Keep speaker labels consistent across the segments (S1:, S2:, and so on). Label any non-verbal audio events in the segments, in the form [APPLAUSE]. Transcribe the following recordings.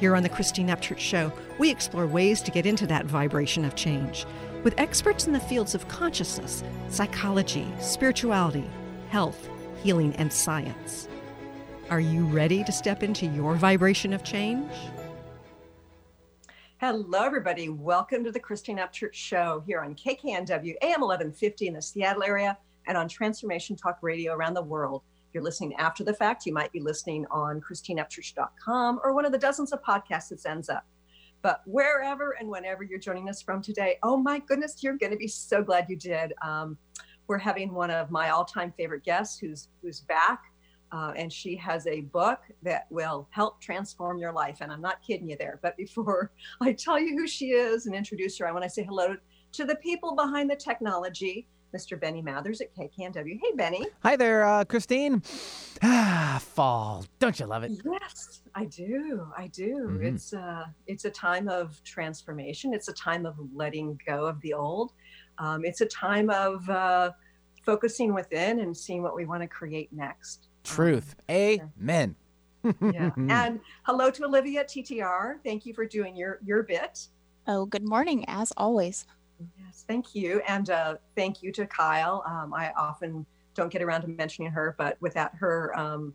S1: Here on the Christine Upchurch Show, we explore ways to get into that vibration of change with experts in the fields of consciousness, psychology, spirituality, health, healing, and science. Are you ready to step into your vibration of change? Hello, everybody. Welcome to the Christine Upchurch Show here on KKNW AM 1150 in the Seattle area and on Transformation Talk Radio around the world. You're listening after the fact, you might be listening on ChristineUpchurch.com or one of the dozens of podcasts that ends up. But wherever and whenever you're joining us from today, oh my goodness, you're going to be so glad you did. Um, we're having one of my all-time favorite guests who's who's back, uh, and she has a book that will help transform your life. And I'm not kidding you there. But before [LAUGHS] I tell you who she is and introduce her, I want to say hello to the people behind the technology. Mr. Benny Mathers at KKNW. Hey, Benny.
S2: Hi there, uh, Christine. Ah, fall. Don't you love it?
S1: Yes, I do. I do. Mm-hmm. It's uh, it's a time of transformation. It's a time of letting go of the old. Um, it's a time of uh, focusing within and seeing what we want to create next.
S2: Truth. Um, Amen.
S1: yeah. [LAUGHS] And hello to Olivia TTR. Thank you for doing your your bit.
S3: Oh, good morning, as always.
S1: Yes, thank you. And uh, thank you to Kyle. Um, I often don't get around to mentioning her, but without her, um,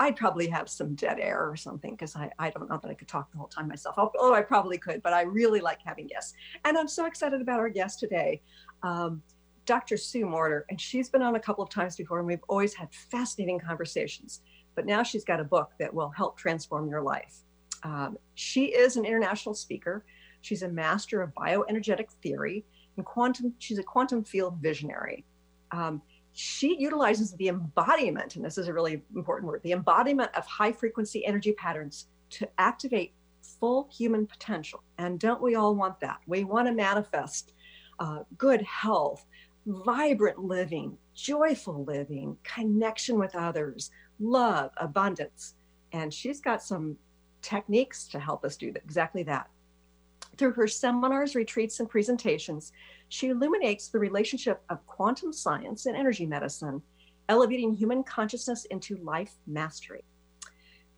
S1: I'd probably have some dead air or something because I, I don't know that I could talk the whole time myself. Although I probably could, but I really like having guests. And I'm so excited about our guest today, um, Dr. Sue Morter. And she's been on a couple of times before, and we've always had fascinating conversations. But now she's got a book that will help transform your life. Um, she is an international speaker. She's a master of bioenergetic theory and quantum. She's a quantum field visionary. Um, she utilizes the embodiment, and this is a really important word, the embodiment of high frequency energy patterns to activate full human potential. And don't we all want that? We want to manifest uh, good health, vibrant living, joyful living, connection with others, love, abundance. And she's got some techniques to help us do exactly that. Through her seminars, retreats, and presentations, she illuminates the relationship of quantum science and energy medicine, elevating human consciousness into life mastery.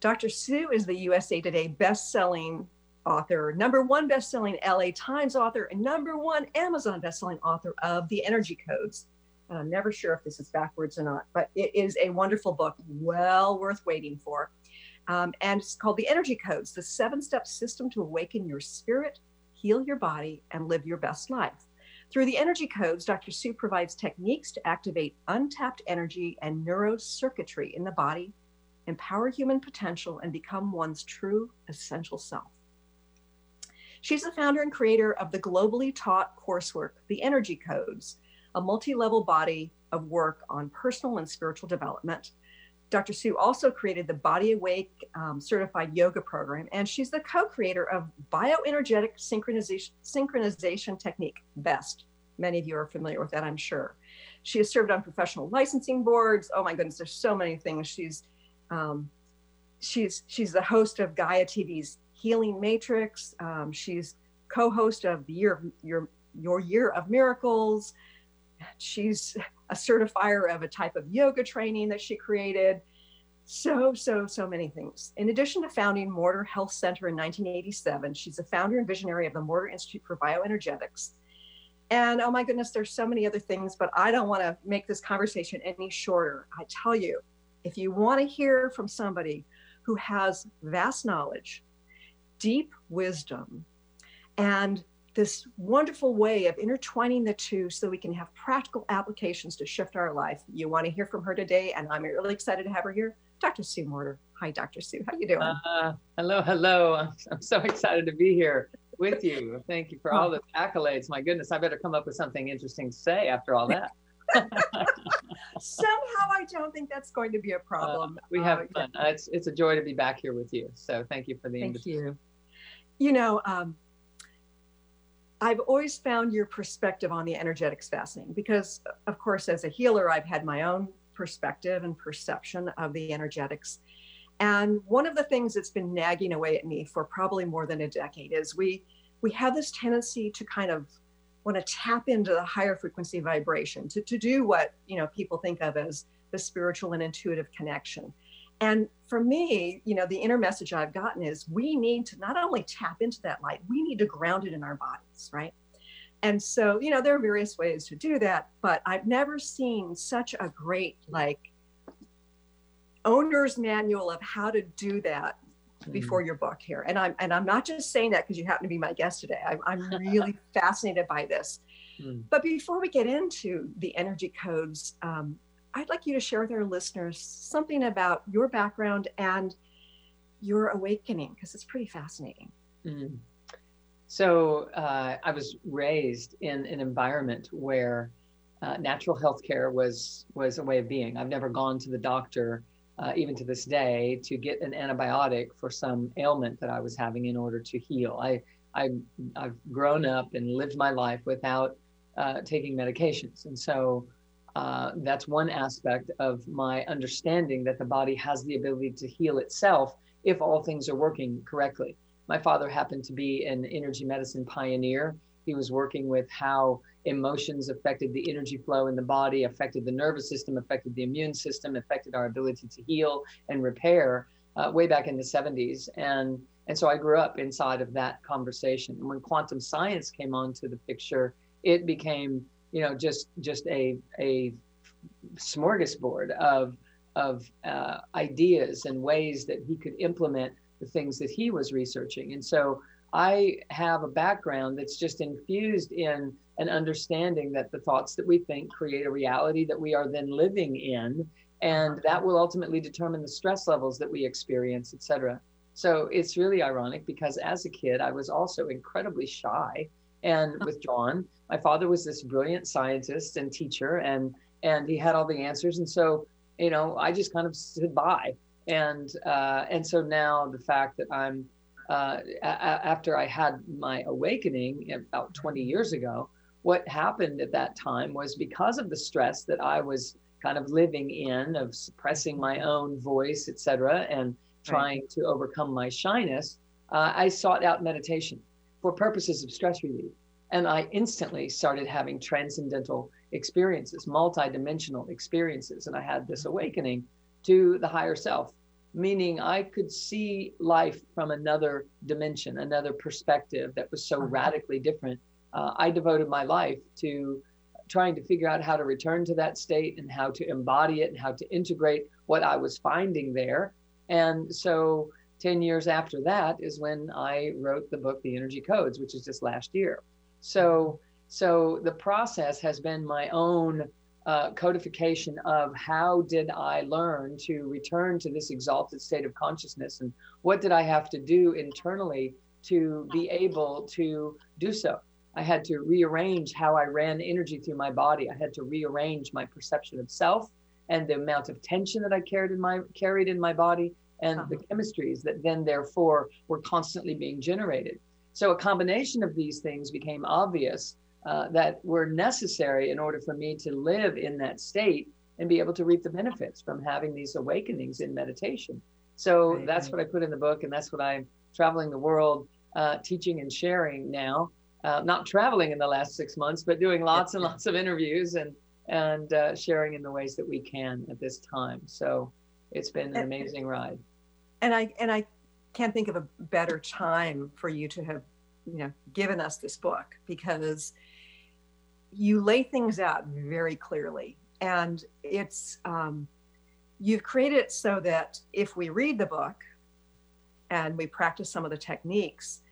S1: Dr. Sue is the USA Today best-selling author, number one best-selling LA Times author, and number one Amazon best-selling author of The Energy Codes. And I'm never sure if this is backwards or not, but it is a wonderful book, well worth waiting for. Um, and it's called The Energy Codes, the seven step system to awaken your spirit, heal your body, and live your best life. Through the energy codes, Dr. Sue provides techniques to activate untapped energy and neurocircuitry in the body, empower human potential, and become one's true essential self. She's the founder and creator of the globally taught coursework, The Energy Codes, a multi level body of work on personal and spiritual development Dr. Sue also created the Body Awake um, certified yoga program, and she's the co creator of Bioenergetic Synchronization, Synchronization Technique, BEST. Many of you are familiar with that, I'm sure. She has served on professional licensing boards. Oh my goodness, there's so many things. She's um, she's she's the host of Gaia TV's Healing Matrix. Um, she's co-host of the Year Your Your Year of Miracles. She's a certifier of a type of yoga training that she created. So, so, so many things. In addition to founding Morter Health Center in 1987, she's the founder and visionary of the Morter Institute for Bioenergetics. And oh my goodness, there's so many other things, but I don't want to make this conversation any shorter. I tell you, if you want to hear from somebody who has vast knowledge, deep wisdom, and this wonderful way of intertwining the two so we can have practical applications to shift our life. You want to hear from her today, and I'm really excited to have her here. Dr. Sue Morter. Hi, Dr. Sue. How you doing? Uh,
S4: hello, hello. I'm, I'm so excited to be here with you. Thank you for all the accolades. My goodness, I better come up with something interesting to say after all that. [LAUGHS]
S1: Somehow, I don't think that's going to be a problem.
S4: Uh, we have uh, fun. Yeah. Uh, it's it's a joy to be back here with you. So thank you for the
S1: thank
S4: invitation.
S1: you. You know, um, I've always found your perspective on the energetics fascinating because, of course, as a healer, I've had my own perspective and perception of the energetics. And one of the things that's been nagging away at me for probably more than a decade is we we have this tendency to kind of want to tap into the higher frequency vibration to, to do what you know people think of as the spiritual and intuitive connection and for me you know the inner message i've gotten is we need to not only tap into that light we need to ground it in our bodies right and so you know there are various ways to do that but i've never seen such a great like owner's manual of how to do that before your book here. And I'm and I'm not just saying that because you happen to be my guest today. I'm, I'm [LAUGHS] really fascinated by this. Mm. But before we get into the energy codes, um, I'd like you to share with our listeners something about your background and your awakening because it's pretty fascinating. Mm.
S4: So uh, I was raised in an environment where uh, natural health care was was a way of being. I've never gone to the doctor uh, even to this day, to get an antibiotic for some ailment that I was having in order to heal. I, I have grown up and lived my life without uh, taking medications, and so uh, that's one aspect of my understanding that the body has the ability to heal itself if all things are working correctly. My father happened to be an energy medicine pioneer. He was working with how emotions affected the energy flow in the body, affected the nervous system, affected the immune system, affected our ability to heal and repair uh, way back in the 70s. And, and so I grew up inside of that conversation. And when quantum science came onto the picture, it became, you know, just, just a, a smorgasbord of, of uh, ideas and ways that he could implement the things that he was researching. And so I have a background that's just infused in an understanding that the thoughts that we think create a reality that we are then living in and that will ultimately determine the stress levels that we experience etc so it's really ironic because as a kid i was also incredibly shy and withdrawn. My father was this brilliant scientist and teacher and and he had all the answers. And so you know i just kind of stood by and uh, and so now the fact that i'm uh, a- after i had my awakening about 20 years ago what happened at that time was because of the stress that I was kind of living in of suppressing my own voice, etc., and trying right. to overcome my shyness, uh, I sought out meditation for purposes of stress relief. And I instantly started having transcendental experiences, multidimensional experiences. And I had this awakening to the higher self, meaning I could see life from another dimension, another perspective that was so radically different uh, I devoted my life to trying to figure out how to return to that state and how to embody it and how to integrate what I was finding there. And so 10 years after that is when I wrote the book, The Energy Codes, which is just last year. So, so the process has been my own uh, codification of how did I learn to return to this exalted state of consciousness and what did I have to do internally to be able to do so. I had to rearrange how I ran energy through my body. I had to rearrange my perception of self and the amount of tension that I carried in my carried in my body and uh-huh. the chemistries that then therefore were constantly being generated. So a combination of these things became obvious uh, that were necessary in order for me to live in that state and be able to reap the benefits from having these awakenings in meditation. So right. that's what I put in the book, and that's what I'm traveling the world uh, teaching and sharing now uh, not traveling in the last six months, but doing lots and lots of interviews and and uh, sharing in the ways that we can at this time. So it's been an amazing ride.
S1: And I and I can't think of a better time for you to have you know given us this book because you lay things out very clearly and it's um, you've created it so that if we read the book and we practice some of the techniques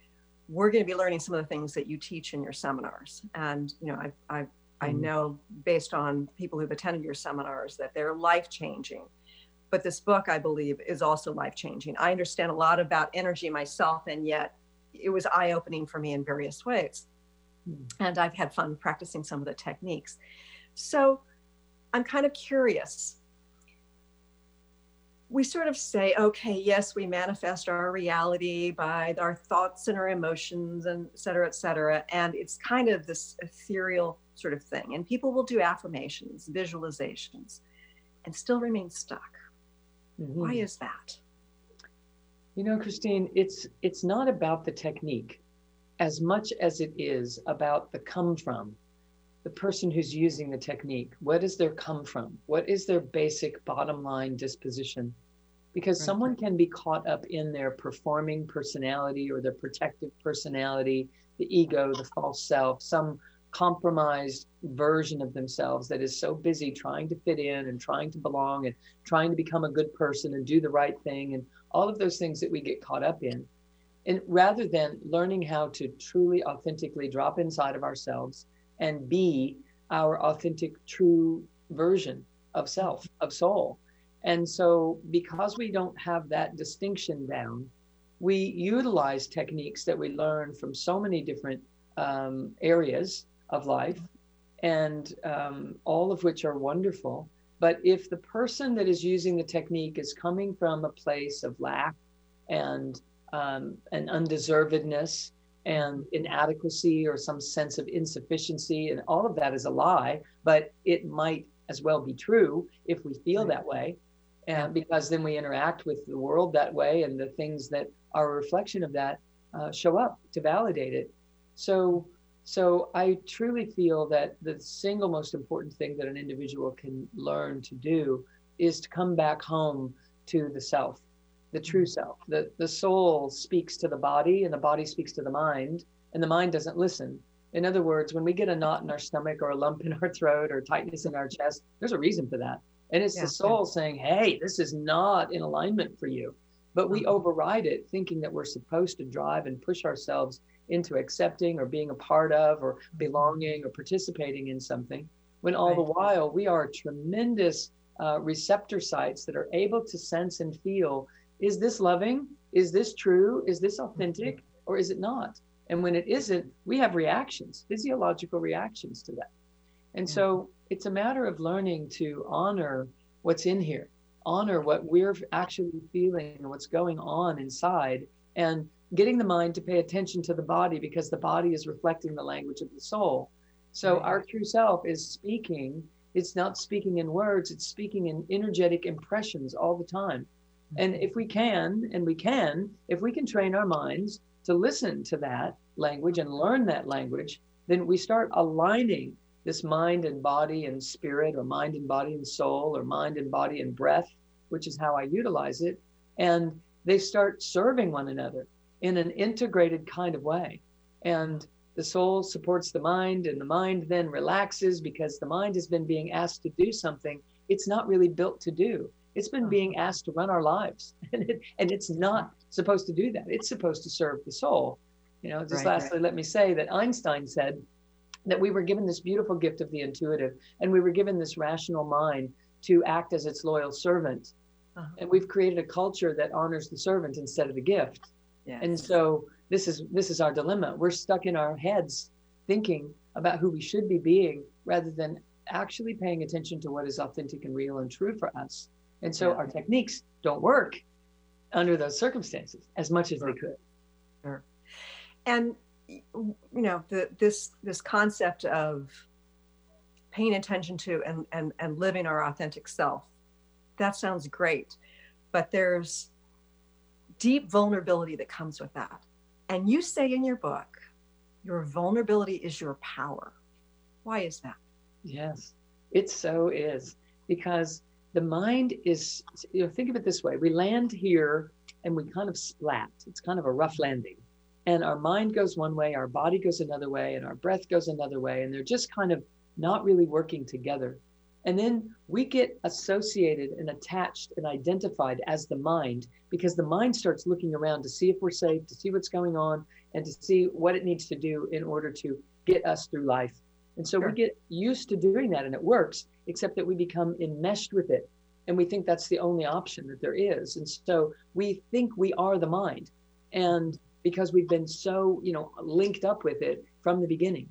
S1: we're going to be learning some of the things that you teach in your seminars. And, you know, I, I, I mm-hmm. know based on people who've attended your seminars that they're life changing. But this book, I believe, is also life changing. I understand a lot about energy myself, and yet it was eye opening for me in various ways. And I've had fun practicing some of the techniques. So I'm kind of curious we sort of say, okay, yes, we manifest our reality by our thoughts and our emotions and et cetera, et cetera. And it's kind of this ethereal sort of thing. And people will do affirmations, visualizations, and still remain stuck. Mm-hmm. Why is that?
S4: You know, Christine, it's it's not about the technique as much as it is about the come from the person who's using the technique. What does their come from? What is their basic bottom line disposition? Because right. someone can be caught up in their performing personality or their protective personality, the ego, the false self, some compromised version of themselves that is so busy trying to fit in and trying to belong and trying to become a good person and do the right thing and all of those things that we get caught up in. And rather than learning how to truly, authentically drop inside of ourselves and be our authentic, true version of self, of soul. And so, because we don't have that distinction down, we utilize techniques that we learn from so many different um, areas of life, and um, all of which are wonderful. But if the person that is using the technique is coming from a place of lack and um, an undeservedness and inadequacy or some sense of insufficiency and all of that is a lie but it might as well be true if we feel that way. And because then we interact with the world that way and the things that are a reflection of that uh, show up to validate it. So so i truly feel that the single most important thing that an individual can learn to do is to come back home to the self the true self. The, the soul speaks to the body and the body speaks to the mind, and the mind doesn't listen. In other words, when we get a knot in our stomach or a lump in our throat or tightness in our chest, there's a reason for that. And it's yeah, the soul yeah. saying, hey, this is not in alignment for you. But we uh-huh. override it thinking that we're supposed to drive and push ourselves into accepting or being a part of or mm-hmm. belonging or participating in something, when all right. the while we are tremendous uh, receptor sites that are able to sense and feel is this loving? Is this true? Is this mm-hmm. authentic? Or is it not? And when it isn't, we have reactions, physiological reactions to that. And so mm-hmm. it's a matter of learning to honor what's in here, honor what we're actually feeling and what's going on inside, and getting the mind to pay attention to the body because the body is reflecting the language of the soul. So right. our true self is speaking. It's not speaking in words, it's speaking in energetic impressions all the time. And if we can, and we can, if we can train our minds to listen to that language and learn that language, then we start aligning this mind and body and spirit, or mind and body and soul, or mind and body and breath, which is how I utilize it. And they start serving one another in an integrated kind of way. And the soul supports the mind, and the mind then relaxes because the mind has been being asked to do something it's not really built to do. It's been being asked to run our lives, [LAUGHS] and, it, and it's not supposed to do that. It's supposed to serve the soul. You know, just right, lastly, right. let me say that Einstein said that we were given this beautiful gift of the intuitive, and we were given this rational mind to act as its loyal servant. Uh-huh. And we've created a culture that honors the servant instead of the gift. Yes. And so this is this is our dilemma. We're stuck in our heads thinking about who we should be being rather than actually paying attention to what is authentic and real and true for us. And so yeah. our techniques don't work under those circumstances as much as sure. they could.
S1: Sure. And you know, the, this this concept of paying attention to and, and and living our authentic self, that sounds great, but there's deep vulnerability that comes with that. And you say in your book, your vulnerability is your power. Why is that?
S4: Yes, it so is because the mind is, you know, think of it this way we land here and we kind of splat. It's kind of a rough landing. And our mind goes one way, our body goes another way, and our breath goes another way. And they're just kind of not really working together. And then we get associated and attached and identified as the mind because the mind starts looking around to see if we're safe, to see what's going on, and to see what it needs to do in order to get us through life. And so sure. we get used to doing that and it works except that we become enmeshed with it and we think that's the only option that there is and so we think we are the mind and because we've been so you know linked up with it from the beginning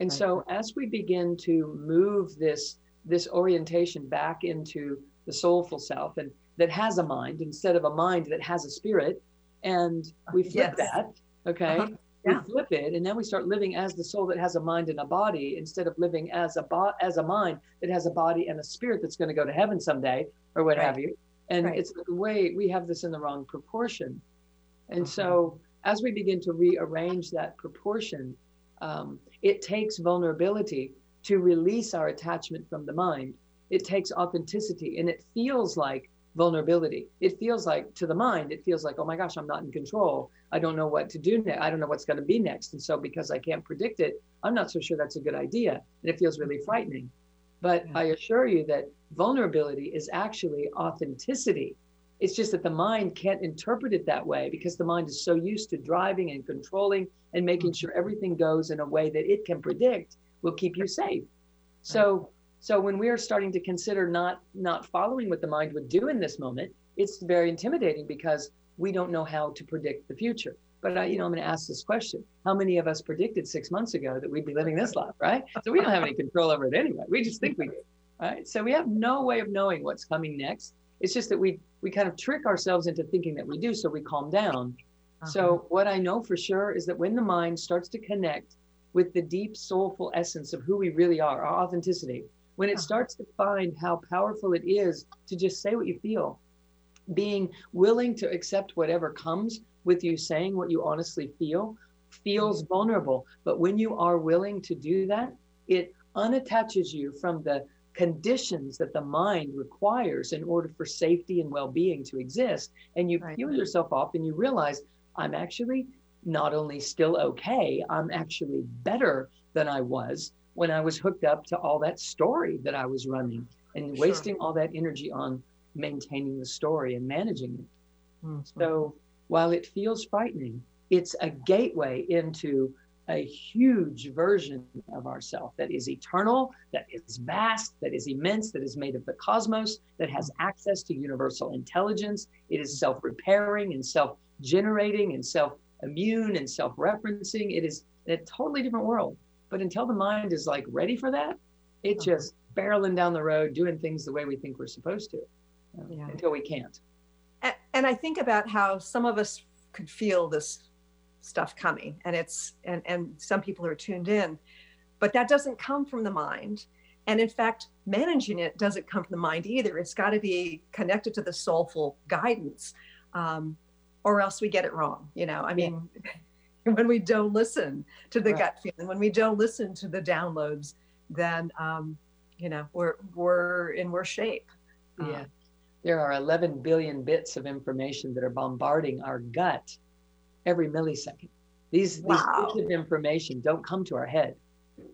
S4: and right. so as we begin to move this this orientation back into the soulful self, and that has a mind instead of a mind that has a spirit. And we flip
S1: Yes.
S4: that. Okay.
S1: Uh-huh. Yeah.
S4: We flip it, and then we start living as the soul that has a mind and a body instead of living as a bo- as a mind that has a body and a spirit that's going to go to heaven someday or what have you. And
S1: Right.
S4: it's the way we have this in the wrong proportion. And
S1: Uh-huh.
S4: so as we begin to rearrange that proportion, um, it takes vulnerability to release our attachment from the mind. It takes authenticity and it feels like vulnerability. It feels like to the mind, it feels like, oh my gosh, I'm not in control. I don't know what to do next. I don't know what's going to be next. And so because I can't predict it, I'm not so sure that's a good idea. And it feels really frightening. But
S1: Yeah.
S4: I assure you that vulnerability is actually authenticity. It's just that the mind can't interpret it that way because the mind is so used to driving and controlling and making mm-hmm. sure everything goes in a way that it can predict will keep you safe. So so when we are starting to consider not not following what the mind would do in this moment, it's very intimidating because we don't know how to predict the future. But I, you know, I'm going to ask this question: How many of us predicted six months ago that we'd be living this life, right? So we don't have any control over it anyway. We just think we do, right? So we have no way of knowing what's coming next. It's just that we we kind of trick ourselves into thinking that we do, so we calm down.
S1: Uh-huh.
S4: So what I know for sure is that when the mind starts to connect with the deep soulful essence of who we really are, our authenticity, when it starts to find how powerful it is to just say what you feel, being willing to accept whatever comes with you saying what you honestly feel feels mm-hmm. vulnerable. But when you are willing to do that, it unattaches you from the conditions that the mind requires in order for safety and well-being to exist and you
S1: Right.
S4: peel yourself off and you realize i'm actually not only still okay i'm actually better than i was when i was hooked up to all that story that i was running and
S1: Sure.
S4: wasting all that energy on maintaining the story and managing it
S1: Mhm.
S4: so while it feels frightening, it's a gateway into a huge version of ourself that is eternal, that is vast, that is immense, that is made of the cosmos, that has access to universal intelligence. It is self repairing and self generating and self immune and self referencing. It is a totally different world. But until the mind is like ready for that, it's
S1: Uh-huh.
S4: just barreling down the road, doing things the way we think we're supposed to uh,
S1: Yeah.
S4: until we can't.
S1: A- and I think about how some of us could feel this stuff coming, and it's and and some people are tuned in, but that doesn't come from the mind. And in fact, managing it doesn't come from the mind either. It's got to be connected to the soulful guidance, um, or else we get it wrong. You know, I mean, [LAUGHS] when we don't listen to the
S4: Right.
S1: gut feeling, when we don't listen to the downloads, then um, you know we're we're in worse shape.
S4: Yeah. There are 11 billion bits of information that are bombarding our gut every millisecond. These,
S1: Wow.
S4: these bits of information don't come to our head,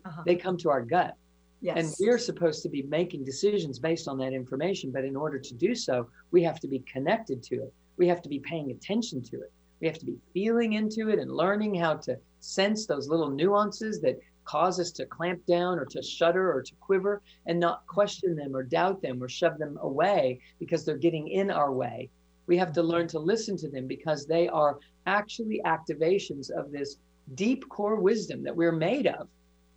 S1: uh-huh.
S4: they come to our gut.
S1: Yes.
S4: And we're supposed to be making decisions based on that information. But in order to do so, we have to be connected to it. We have to be paying attention to it. We have to be feeling into it and learning how to sense those little nuances that cause us to clamp down or to shudder or to quiver and not question them or doubt them or shove them away because they're getting in our way. We have to learn to listen to them because they are actually activations of this deep core wisdom that we're made of.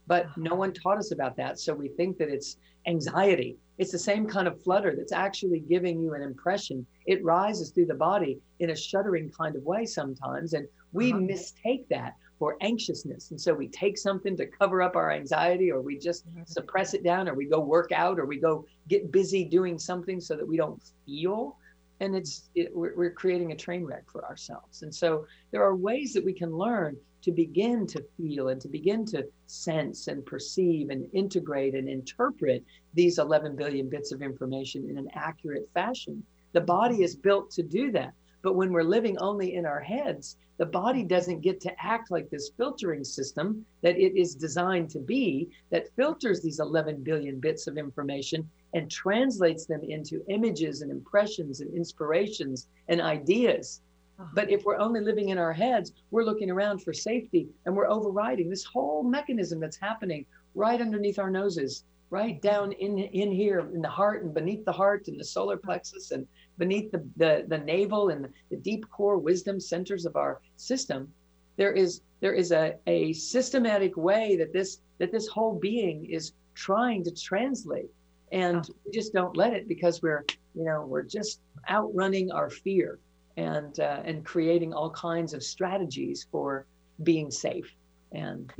S4: But no one taught us about that. So we think that it's anxiety. It's the same kind of flutter that's actually giving you an impression. It rises through the body in a shuddering kind of way sometimes. And we
S1: Uh-huh.
S4: mistake that for anxiousness. And so we take something to cover up our anxiety, or we just suppress it down, or we go work out, or we go get busy doing something so that we don't feel. And it's it, we're, we're creating a train wreck for ourselves. And so there are ways that we can learn to begin to feel and to begin to sense and perceive and integrate and interpret these 11 billion bits of information in an accurate fashion. The body is built to do that. But when we're living only in our heads, the body doesn't get to act like this filtering system that it is designed to be that filters these 11 billion bits of information and translates them into images and impressions and inspirations and ideas.
S1: Uh-huh.
S4: But if we're only living in our heads, we're looking around for safety and we're overriding this whole mechanism that's happening right underneath our noses, right down in in here in the heart and beneath the heart and the solar plexus and beneath the the, the navel and the deep core wisdom centers of our system. There is there is a, a systematic way that this that this whole being is trying to translate and we just don't let it because we're you know, we're just outrunning our fear and uh, and creating all kinds of strategies for being safe. And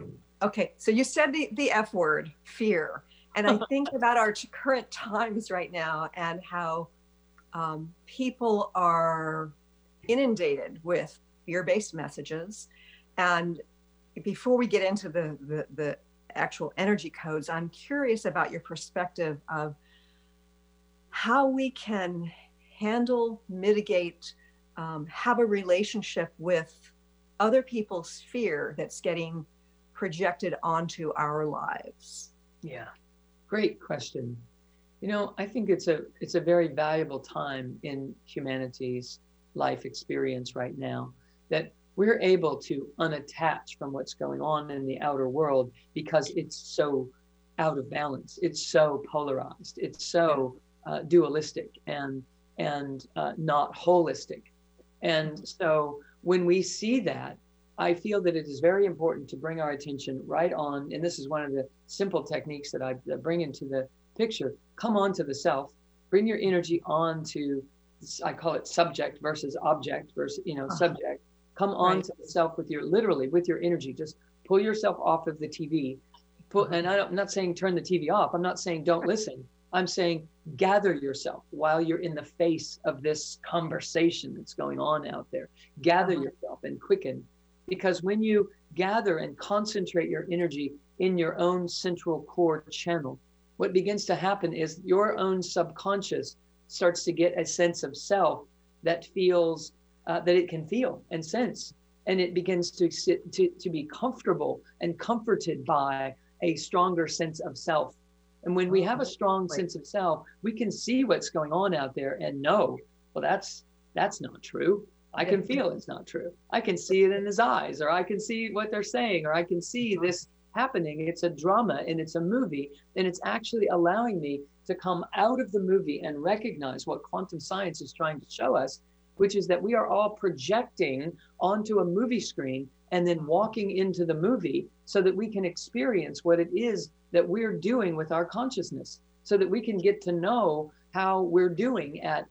S1: okay, so you said the the F word, fear, and I [LAUGHS] think about our current times right now and how um, people are inundated with fear-based messages. And before we get into the, the, the actual energy codes, I'm curious about your perspective of how we can handle, mitigate, um, have a relationship with other people's fear that's getting projected onto our lives.
S4: Yeah, great question. You know, I think it's a it's a very valuable time in humanity's life experience right now that we're able to unattach from what's going on in the outer world because it's so out of balance. It's so polarized. It's so uh, dualistic and and uh, not holistic. And so when we see that, I feel that it is very important to bring our attention right on. And this is one of the simple techniques that I bring into the picture. Come on to the self. Bring your energy on to i call it subject versus object versus you know uh-huh. subject. Come on right. to the self with your literally with your energy. Just pull yourself off of the tv put uh-huh. and I am not saying turn the tv off. I'm not saying don't listen. I'm saying gather yourself while you're in the face of this conversation that's going on out there. Gather uh-huh. yourself and quicken. Because when you gather and concentrate your energy in your own central core channel what begins to happen is your own subconscious starts to get a sense of self that feels uh, that it can feel and sense. And it begins to, sit, to to be comfortable and comforted by a stronger sense of self. And when we have a strong sense of self we can see what's going on out there and know well that's that's not true. I can feel it's not true. I can see it in his eyes or i can see what they're saying or i can see this happening. It's a drama and it's a movie, and it's actually allowing me to come out of the movie and recognize what quantum science is trying to show us, which is that we are all projecting onto a movie screen and then walking into the movie so that we can experience what it is that we're doing with our consciousness, so that we can get to know how we're doing at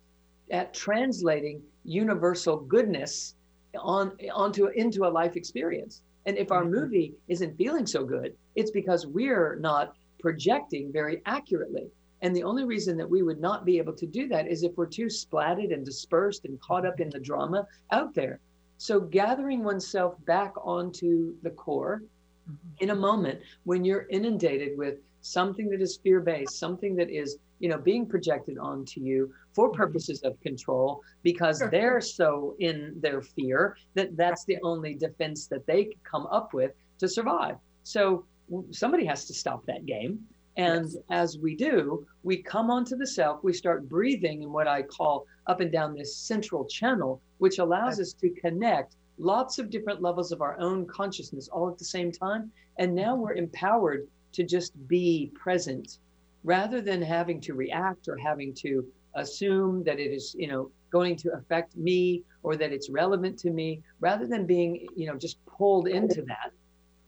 S4: at translating universal goodness on onto into a life experience and if our mm-hmm. movie isn't feeling so good, it's because we're not projecting very accurately. And the only reason that we would not be able to do that is if we're too splatted and dispersed and caught up in the drama out there. So gathering oneself back onto the core mm-hmm. in a moment when you're inundated with something that is fear-based, something that is, you know, being projected onto you for mm-hmm. purposes of control because sure. they're so in their fear that that's the only defense that they come up with to survive. So somebody has to stop that game. And yes. as we do, we come onto the self, we start breathing in what I call up and down this central channel, which allows us to connect lots of different levels of our own consciousness all at the same time. And now we're empowered to just be present rather than having to react or having to assume that it is, you know, going to affect me or that it's relevant to me, rather than being, you know, just pulled into that.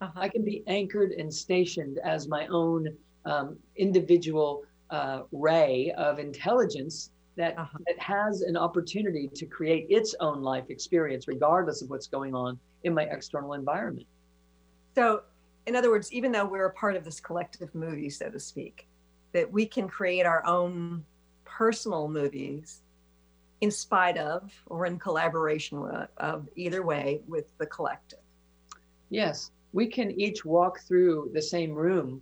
S4: Uh-huh. I can be anchored and stationed as my own um, individual uh, ray of intelligence that, uh-huh. that has an opportunity to create its own life experience, regardless of what's going on in my external environment.
S1: So, in other words, even though we're a part of this collective movie, so to speak, that we can create our own personal movies in spite of or in collaboration with, of either way with the collective.
S4: Yes, we can each walk through the same room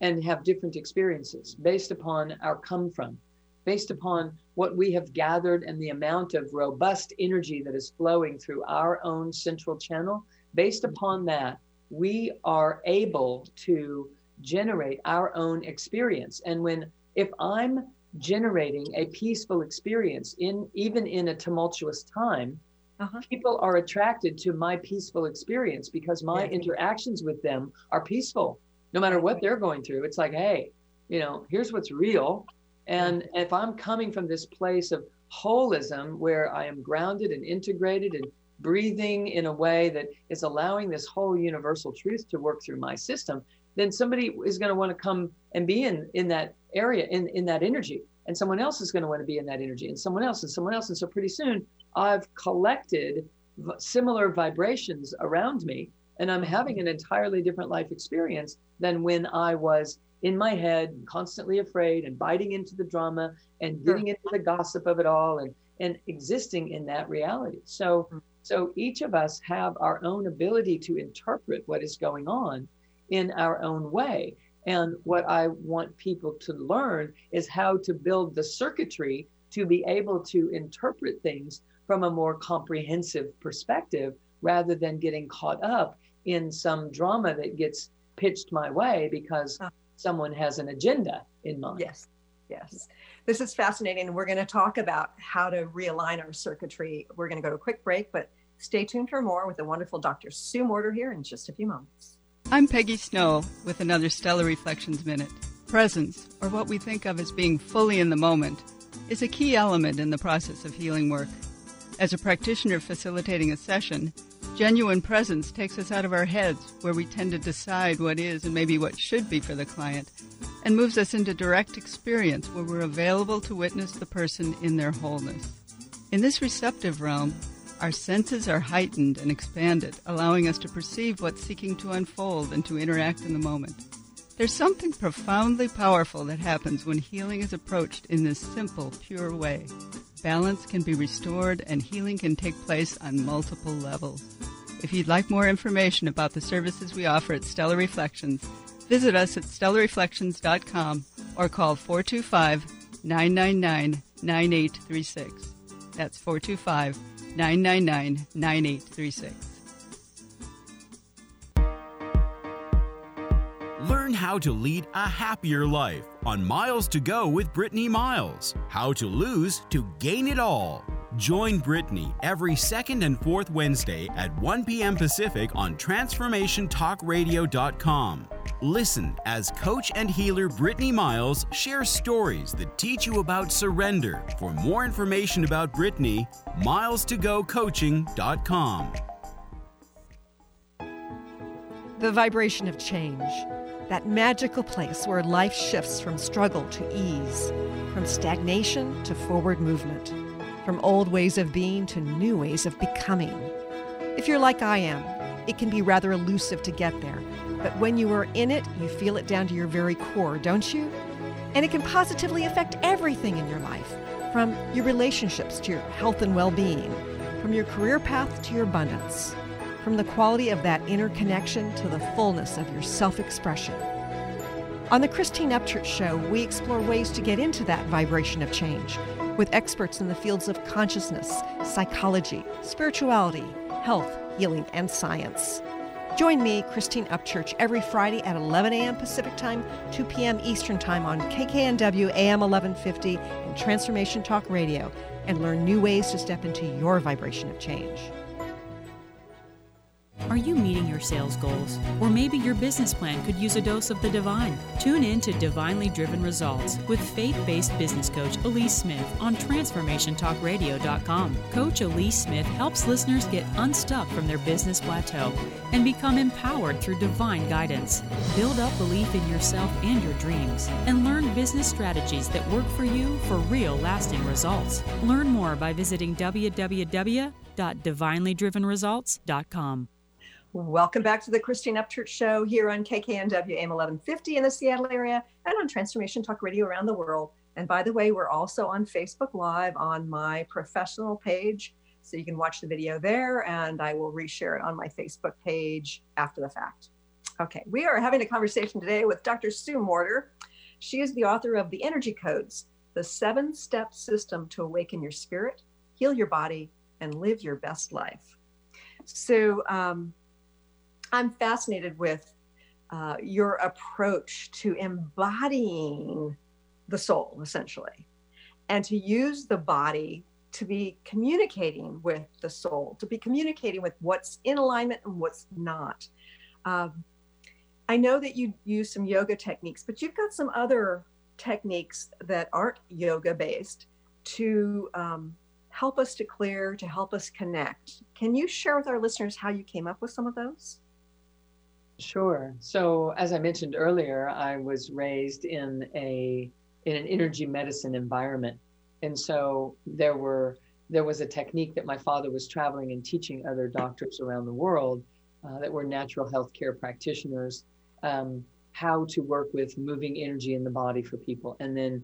S4: and have different experiences based upon our come from, based upon what we have gathered and the amount of robust energy that is flowing through our own central channel. Based upon that, we are able to generate our own experience. And when, if I'm generating a peaceful experience in even in a tumultuous time uh-huh. people are attracted to my peaceful experience because my interactions with them are peaceful no matter what they're going through it's like hey you know here's what's real and if i'm coming from this place of holism where i am grounded and integrated and breathing in a way that is allowing this whole universal truth to work through my system then somebody is going to want to come and be in in that area in in that energy and someone else is going to want to be in that energy and someone else and someone else and so pretty soon i've collected v- similar vibrations around me and i'm having an entirely different life experience than when i was in my head constantly afraid and biting into the drama and
S1: Sure.
S4: getting into the gossip of it all and and existing in that reality so
S1: Mhm.
S4: So each of us have our own ability to interpret what is going on in our own way. And what I want people to learn is how to build the circuitry to be able to interpret things from a more comprehensive perspective rather than getting caught up in some drama that gets pitched my way because someone has an agenda in mind.
S1: Yes, yes. This is fascinating. We're going to talk about how to realign our circuitry. We're going to go to a quick break, but stay tuned for more with the wonderful Dr. Sue Morter here in just a few moments.
S5: I'm Peggy Snow with another Stellar Reflections Minute. Presence, or what we think of as being fully in the moment, is a key element in the process of healing work. As a practitioner facilitating a session, genuine presence takes us out of our heads where we tend to decide what is and maybe what should be for the client, and moves us into direct experience where we're available to witness the person in their wholeness. In this receptive realm, our senses are heightened and expanded, allowing us to perceive what's seeking to unfold and to interact in the moment. There's something profoundly powerful that happens when healing is approached in this simple, pure way. Balance can be restored and healing can take place on multiple levels. If you'd like more information about the services we offer at Stellar Reflections, visit us at stellarreflections.com or call 425 999 9836. That's 425 999 9836.
S6: Learn how to lead a happier life on Miles to Go with Brittany Miles. How to lose to gain it all. Join Brittany every second and fourth Wednesday at 1 p.m. Pacific on TransformationTalkRadio.com. Listen as coach and healer Brittany Miles shares stories that teach you about surrender. For more information about Brittany, miles2gocoaching.com.
S7: The vibration of change, that magical place where life shifts from struggle to ease, from stagnation to forward movement, from old ways of being to new ways of becoming. If you're like I am, it can be rather elusive to get there, but when you are in it, you feel it down to your very core, don't you? And it can positively affect everything in your life, from your relationships to your health and well being, from your career path to your abundance from the quality of that inner connection to the fullness of your self expression. On the Christine Upchurch Show, we explore ways to get into that vibration of change with experts in the fields of consciousness, psychology, spirituality, health, healing, and science. Join me, Christine Upchurch, every Friday at 11 a.m. Pacific Time, 2 p.m. Eastern Time on KKNW AM 1150 and Transformation Talk Radio, and learn new ways to step into your vibration of change.
S8: Are you meeting your sales goals? Or maybe your business plan could use a dose of the divine? Tune in to Divinely Driven Results with faith based business coach Elise Smith on TransformationTalkRadio.com. Coach Elise Smith helps listeners get unstuck from their business plateau and become empowered through divine guidance. Build up belief in yourself and your dreams and learn business strategies that work for you for real lasting results. Learn more by visiting www.divinelydrivenresults.com.
S1: Welcome back to the Christine Upchurch Show here on KKNW AM 1150 in the Seattle area and on Transformation Talk Radio around the world. And by the way, we're also on Facebook Live on my professional page. So you can watch the video there and I will reshare it on my Facebook page after the fact. Okay, we are having a conversation today with Dr. Sue Morter. She is the author of The Energy Codes, the seven step system to awaken your spirit, heal your body, and live your best life. So, um, I'm fascinated with uh, your approach to embodying the soul, essentially, and to use the body to be communicating with the soul, to be communicating with what's in alignment and what's not. Um, I know that you use some yoga techniques, but you've got some other techniques that aren't yoga based to um, help us to clear, to help us connect. Can you share with our listeners how you came up with some of those?
S4: Sure. So, as I mentioned earlier, I was raised in a in an energy medicine environment. And so there were there was a technique that my father was traveling and teaching other doctors around the world uh, that were natural health care practitioners um, how to work with moving energy in the body for people. And then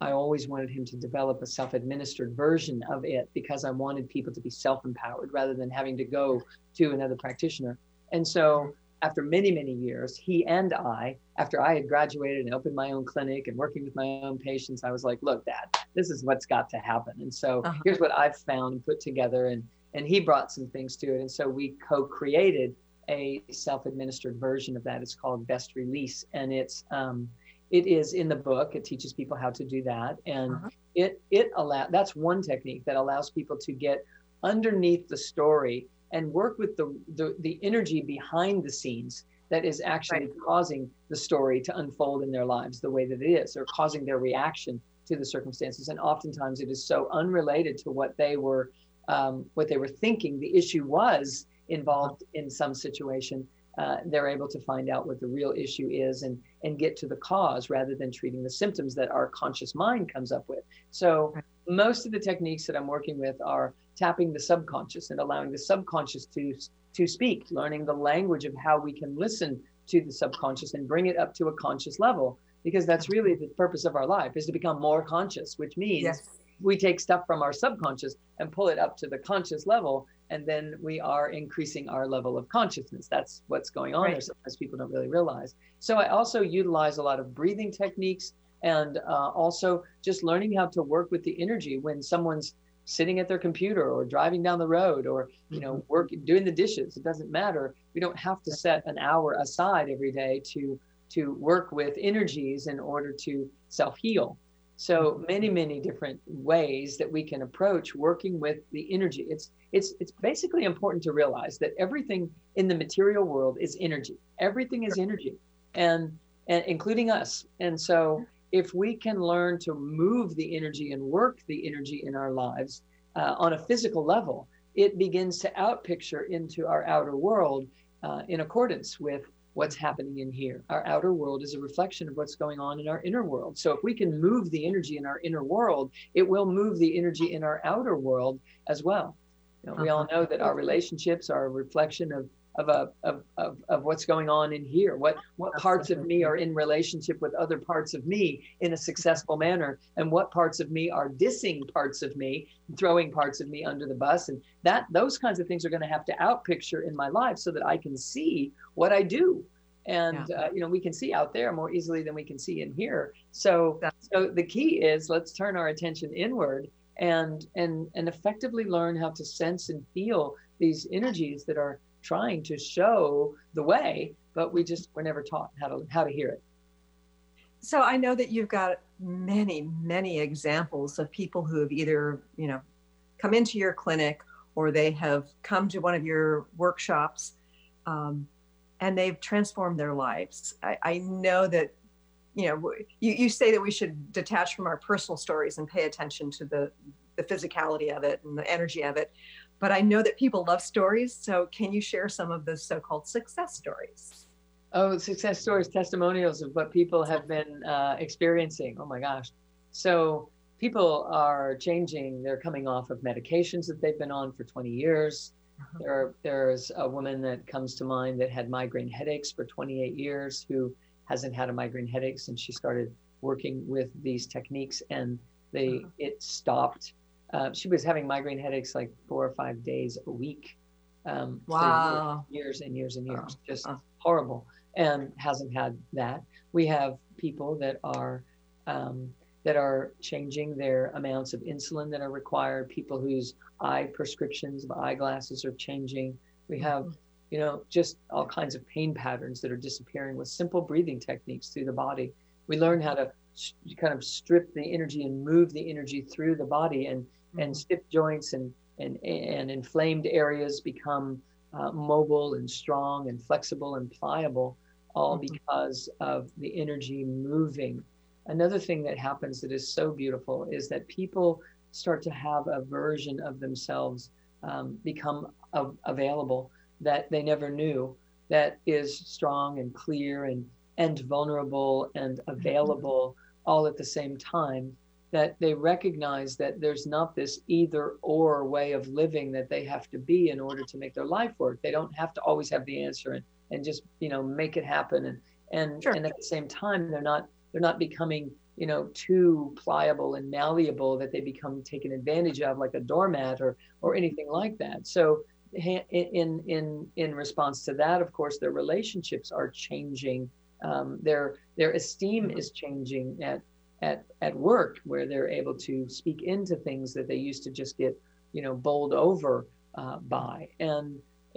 S4: I always wanted him to develop a self administered version of it because I wanted people to be self empowered rather than having to go to another practitioner. And so after many, many years, he and I, after I had graduated and opened my own clinic and working with my own patients, I was like, look, dad, this is what's got to happen. And so uh-huh. here's what I've found and put together. And, and he brought some things to it. And so we co created a self administered version of that. It's called Best Release. And it's, um, it is in the book. It teaches people how to do that. And uh-huh. it, it allow that's one technique that allows people to get underneath the story and work with the, the, the energy behind the scenes that is actually right. causing the story to unfold in their lives the way that it is or causing their reaction to the circumstances. And oftentimes it is so unrelated to what they were um, what they were thinking. The issue was involved in some situation. Uh, they're able to find out what the real issue is and and get to the cause rather than treating the symptoms that our conscious mind comes up with. So most of the techniques that i'm working with are tapping the subconscious and allowing the subconscious to to speak learning the language of how we can listen to the subconscious and bring it up to a conscious level because that's really the purpose of our life is to become more conscious which means yes. we take stuff from our subconscious and pull it up to the conscious level and then we are increasing our level of consciousness that's what's going on right. there sometimes people don't really realize so i also utilize a lot of breathing techniques and uh, also just learning how to work with the energy when someone's sitting at their computer or driving down the road or you know mm-hmm. work doing the dishes it doesn't matter. We don't have to set an hour aside every day to to work with energies in order to self heal so mm-hmm. many many different ways that we can approach working with the energy. It's it's it's basically important to realize that everything in the material world is energy. Everything is energy and and including us. And so if we can learn to move the energy and work the energy in our lives uh, on a physical level, it begins to outpicture into our outer world uh, in accordance with what's happening in here. Our outer world is a reflection of what's going on in our inner world. So if we can move the energy in our inner world, it will move the energy in our outer world as well. You know, uh-huh. We all uh-huh. know that our relationships are a reflection of of a of, of, of what's going on in here. What what parts of me are in relationship with other parts of me in a successful manner? And what parts of me are dissing parts of me throwing parts of me under the bus? And that those kinds of things are going to have to outpicture in my life so that i can see what i do. And yeah. uh, you know we can see out there more easily than we can see in here. So so the key is let's turn our attention inward and and and effectively learn how to sense and feel these energies that are trying to show the way, but we just were never taught how to how to hear it.
S1: So I know that you've got many, many examples of people who have either, you know, come into your clinic or they have come to one of your workshops um, and they've transformed their lives. I, I know that you know you, you say that we should detach from our personal stories and pay attention to the the physicality of it and the energy of it but I know that people love stories. So can you share some of the so-called success stories?
S4: Oh, success stories, testimonials of what people have been uh, experiencing. Oh my gosh. So people are changing. They're coming off of medications that they've been on for 20 years. Uh-huh. There, there's a woman that comes to mind that had migraine headaches for 28 years who hasn't had a migraine headache since she started working with these techniques and they uh-huh. it stopped uh, she was having migraine headaches like four or five days a week. Um,
S1: wow.
S4: Years and years and years, oh. just oh. horrible, and hasn't had that. We have people that are um, that are changing their amounts of insulin that are required. People whose eye prescriptions of eyeglasses are changing. We have, mm-hmm. you know, just all kinds of pain patterns that are disappearing with simple breathing techniques through the body. We learn how to kind of strip the energy and move the energy through the body and and mm-hmm. stiff joints and and and inflamed areas become uh, mobile and strong and flexible and pliable all mm-hmm. because of the energy moving another thing that happens that is so beautiful is that people start to have a version of themselves um, become available that they never knew that is strong and clear and and vulnerable and mm-hmm. available all at the same time that they recognize that there's not this either or way of living that they have to be in order to make their life work. They don't have to always have the answer and, and just, you know, make it happen. And, and,
S1: Sure.
S4: and at the same time, they're not, they're not becoming, you know, too pliable and malleable that they become taken advantage of like a doormat or, or anything like that. So in, in, in response to that, of course, their relationships are changing. Um, their, their esteem is changing at, at at work where they're able to speak into things that they used to just get you know bowled over uh, by. And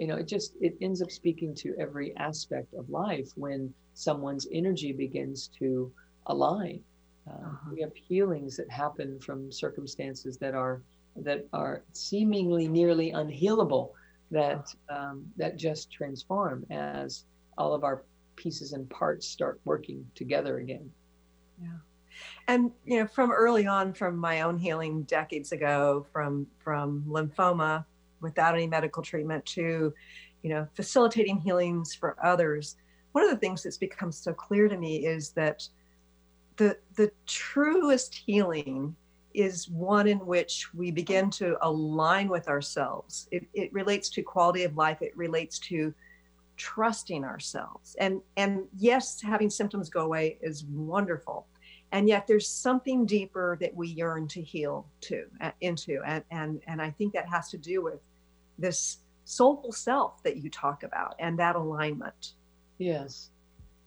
S4: you know it just it ends up speaking to every aspect of life when someone's energy begins to align. Uh,
S1: Uh-huh.
S4: we have healings that happen from circumstances that are that are seemingly nearly unhealable that um, that just transform as all of our pieces and parts start working together again
S1: and you know from early on from my own healing decades ago from from lymphoma without any medical treatment to you know facilitating healings for others one of the things that's become so clear to me is that the the truest healing is one in which we begin to align with ourselves. It, it relates to quality of life. It relates to trusting ourselves. And and yes having symptoms go away is wonderful and yet there's something deeper that we yearn to heal to uh, into and and and i think that has to do with this soulful self that you talk about and that alignment
S4: Yes.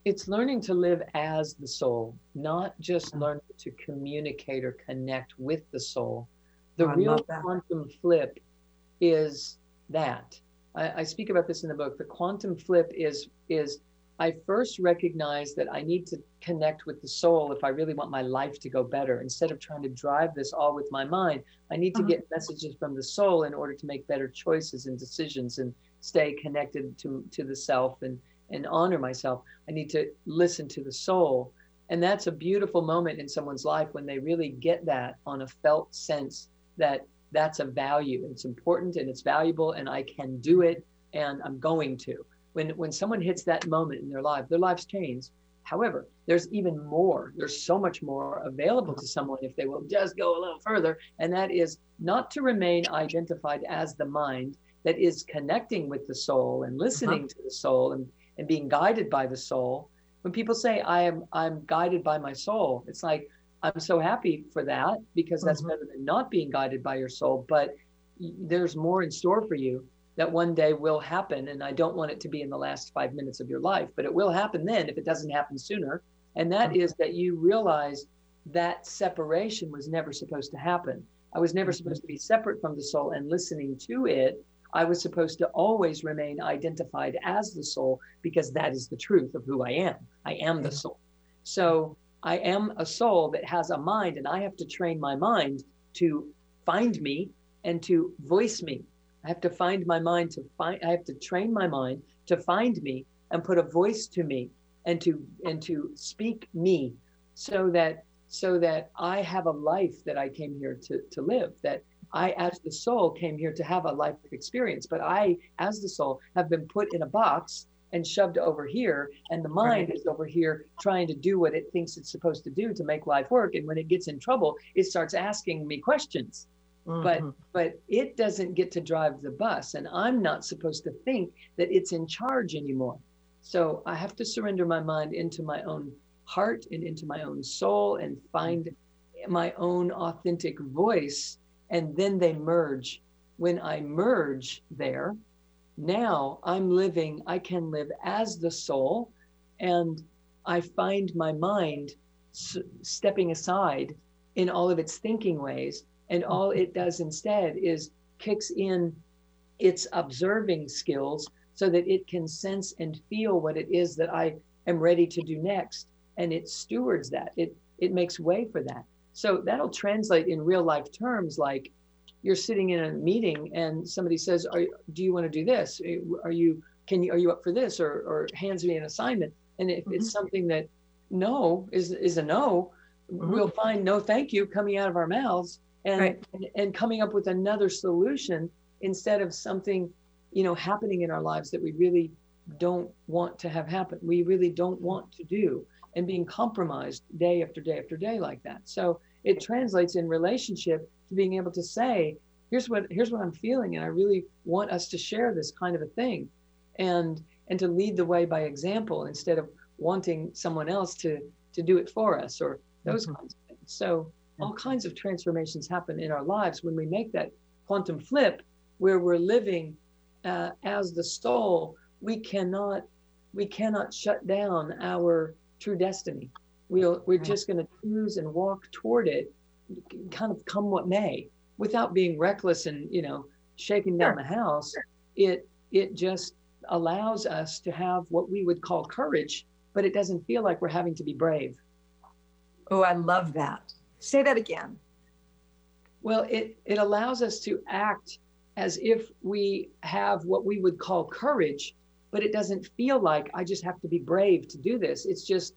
S4: It's learning to live as the soul, not just learning to communicate or connect with the soul. The
S1: Oh,
S4: real quantum flip is that. I, I speak about this in the book. The quantum flip is is I first recognize that I need to connect with the soul if I really want my life to go better. Instead of trying to drive this all with my mind, I need to
S1: Uh-huh.
S4: get messages from the soul in order to make better choices and decisions and stay connected to to the self and and honor myself. I need to listen to the soul. And that's a beautiful moment in someone's life when they really get that on a felt sense that that's a value. It's important and it's valuable and I can do it and I'm going to. When when someone hits that moment in their life, their lives change. However, there's even more. There's so much more available to someone if they will just go a little further. And that is not to remain identified as the mind that is connecting with the soul and listening to the soul and and being guided by the soul when people say i am i'm guided by my soul it's like i'm so happy for that because that's
S1: Mhm.
S4: better than not being guided by your soul but there's more in store for you that one day will happen and i don't want it to be in the last five minutes of your life but it will happen then if it doesn't happen sooner and that mm-hmm. is that you realize that separation was never supposed to happen i was never mm-hmm. supposed to be separate from the soul and listening to it I was supposed to always remain identified as the soul because that is the truth of who I am. I am the mm-hmm. soul. So I am a soul that has a mind, and I have to train my mind to find me and to voice me. I have to find my mind to find, I have to train my mind to find me and put a voice to me and to and to speak me so that so that I have a life that I came here to, to live, that I, as the soul, came here to have a life experience, but I, as the soul, have been put in a box and shoved over here, and the mind
S1: Right.
S4: is over here trying to do what it thinks it's supposed to do to make life work. And when it gets in trouble, it starts asking me questions, but
S1: Mhm.
S4: but it doesn't get to drive the bus, and I'm not supposed to think that it's in charge anymore. So I have to surrender my mind into my own heart and into my own soul and find my own authentic voice and then they merge. When I merge there, now I'm living, I can live as the soul, and I find my mind s- stepping aside in all of its thinking ways. And all it does instead is kicks in its observing skills so that it can sense and feel what it is that I am ready to do next. And it stewards that, it, it makes way for that. So that'll translate in real life terms like you're sitting in a meeting and somebody says, "Are do you want to do this? Are you can you are you up for this?" Or or hands me an assignment. And if it's something that no is is a no,
S1: Mhm.
S4: we'll find no thank you coming out of our mouths and,
S1: Right.
S4: and and coming up with another solution instead of something you know happening in our lives that we really don't want to have happen. We really don't want to do. and being compromised day after day after day like that. So it translates in relationship to being able to say, here's what here's what I'm feeling, and I really want us to share this kind of a thing, and and to lead the way by example instead of wanting someone else to to do it for us or those mm-hmm. kinds of things. So all kinds of transformations happen in our lives. When we make that quantum flip where we're living uh, as the soul we cannot we cannot shut down our true destiny. We'll we're just going to choose and walk toward it kind of come what may without being reckless and you know shaking down the house. It it just allows us to have what we would call courage but it doesn't feel like we're having to be brave.
S1: Oh i love that say that again.
S4: Well it it allows us to act as if we have what we would call courage but it doesn't feel like i just have to be brave to do this. It's just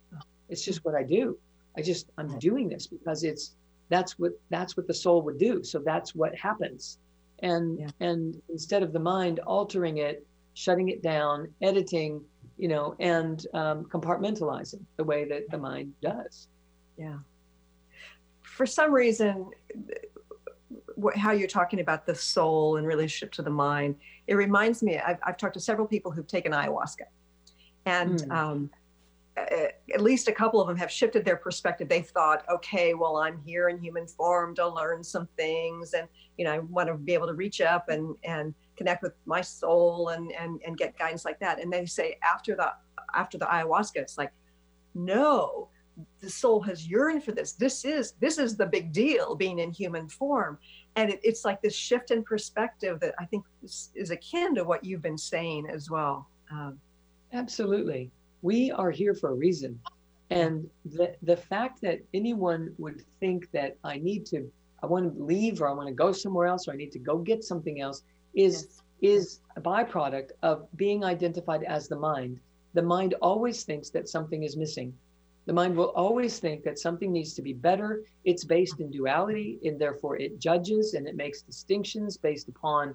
S4: it's just what i do. I just i'm doing this because it's that's what that's what the soul would do. So that's what happens. And yeah. and instead of the mind altering it shutting it down editing you know and um, compartmentalizing the way that the mind does.
S1: Yeah for some reason how you're talking about the soul in relationship to the mind, it reminds me. I've, I've talked to several people who've taken ayahuasca, and mm. um, at least a couple of them have shifted their perspective. They've thought, okay, well, I'm here in human form to learn some things, and you know, I want to be able to reach up and and connect with my soul and and and get guidance like that. And they say after the after the ayahuasca, it's like, no, the soul has yearned for this. This is this is the big deal being in human form. And it, it's like this shift in perspective that i think is, is akin to what you've been saying as well. Um,
S4: absolutely. We are here for a reason. And the the fact that anyone would think that i need to i want to leave or i want to go somewhere else or i need to go get something else is yes. is a byproduct of being identified as the mind. The mind always thinks that something is missing the mind will always think that something needs to be better. It's based in duality, and therefore it judges and it makes distinctions based upon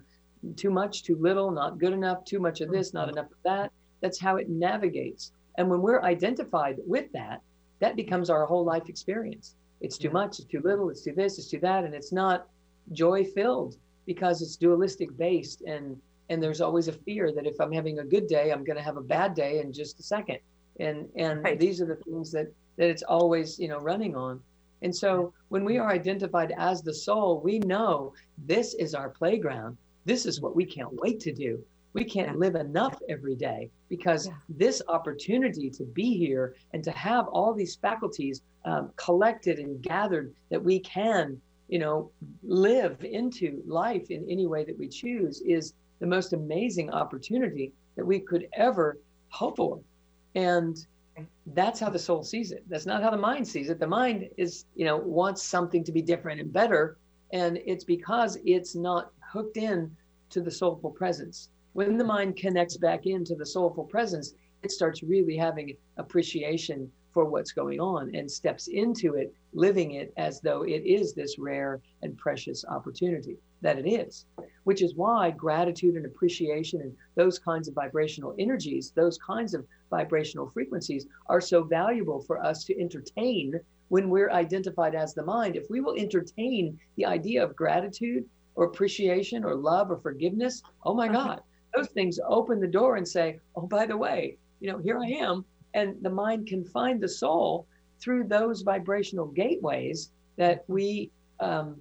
S4: too much, too little, not good enough, too much of this, not mm-hmm. enough of that. That's how it navigates. And when we're identified with that, that becomes our whole life experience. It's too much, it's too little, it's too this, it's too that, and it's not joy filled because it's dualistic based and and there's always a fear that if I'm having a good day, I'm going to have a bad day in just a second and and right. these are the things that that it's always you know running on. And so when we are identified as the soul we know this is our playground. This is what we can't wait to do. We can't live enough every day because yeah. this opportunity to be here and to have all these faculties um, collected and gathered that we can you know live into life in any way that we choose is the most amazing opportunity that we could ever hope for and that's how the soul sees it. That's not how the mind sees it. The mind is you know wants something to be different and better and it's because it's not hooked in to the soulful presence. When the mind connects back into the soulful presence it starts really having appreciation for what's going on and steps into it living it as though it is this rare and precious opportunity that it is, which is why gratitude and appreciation and those kinds of vibrational energies, those kinds of vibrational frequencies are so valuable for us to entertain when we're identified as the mind. If we will entertain the idea of gratitude or appreciation or love or forgiveness, oh my God, those things open the door and say, oh, by the way, you know, here I am. And the mind can find the soul through those vibrational gateways that we um,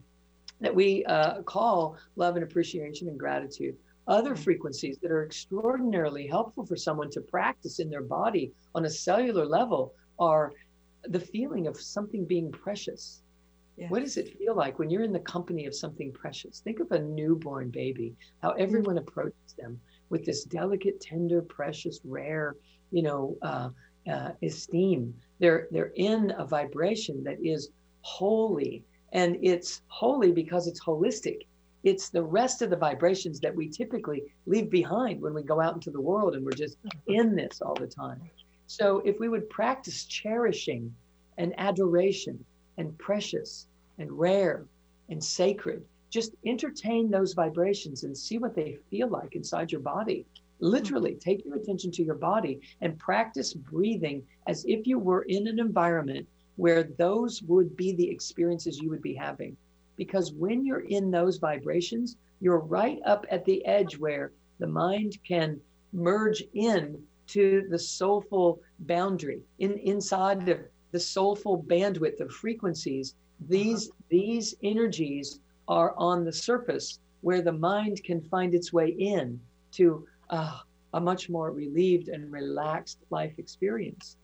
S4: that we uh, call love and appreciation and gratitude. Other mm-hmm. frequencies that are extraordinarily helpful for someone to practice in their body on a cellular level are the feeling of something being precious. Yes. What does it feel like when you're in the company of something precious? Think of a newborn baby, how mm-hmm. everyone approaches them with this delicate, tender, precious, rare, you know, uh, uh, esteem. They're they're in a vibration that is holy and it's holy because it's holistic. It's the rest of the vibrations that we typically leave behind when we go out into the world and we're just in this all the time. So if we would practice cherishing and adoration and precious and rare and sacred, just entertain those vibrations and see what they feel like inside your body. Literally, take your attention to your body and practice breathing as if you were in an environment where those would be the experiences you would be having. Because when you're in those vibrations, you're right up at the edge where the mind can merge in to the soulful boundary in inside the, the soulful bandwidth of frequencies these these energies are on the surface where the mind can find its way in to uh, a much more relieved and relaxed life experience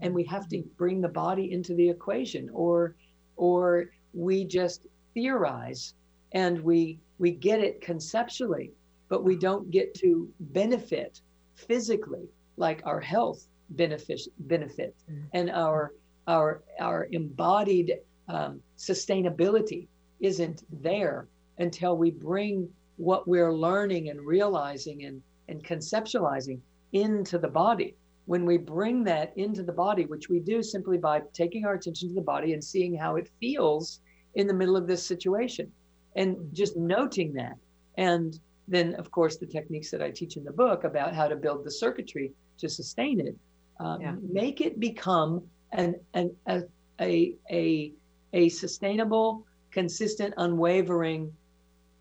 S4: and we have to bring the body into the equation or or we just theorize and we we get it conceptually but we don't get to benefit physically like our health benefit benefit mm. and our our our embodied um, sustainability isn't there until we bring what we're learning and realizing and, and conceptualizing into the body when we bring that into the body, which we do simply by taking our attention to the body and seeing how it feels in the middle of this situation and just noting that. And then, of course, the techniques that I teach in the book about how to build the circuitry to sustain it, um, yeah. make it become an, an, a, a, a, a sustainable, consistent, unwavering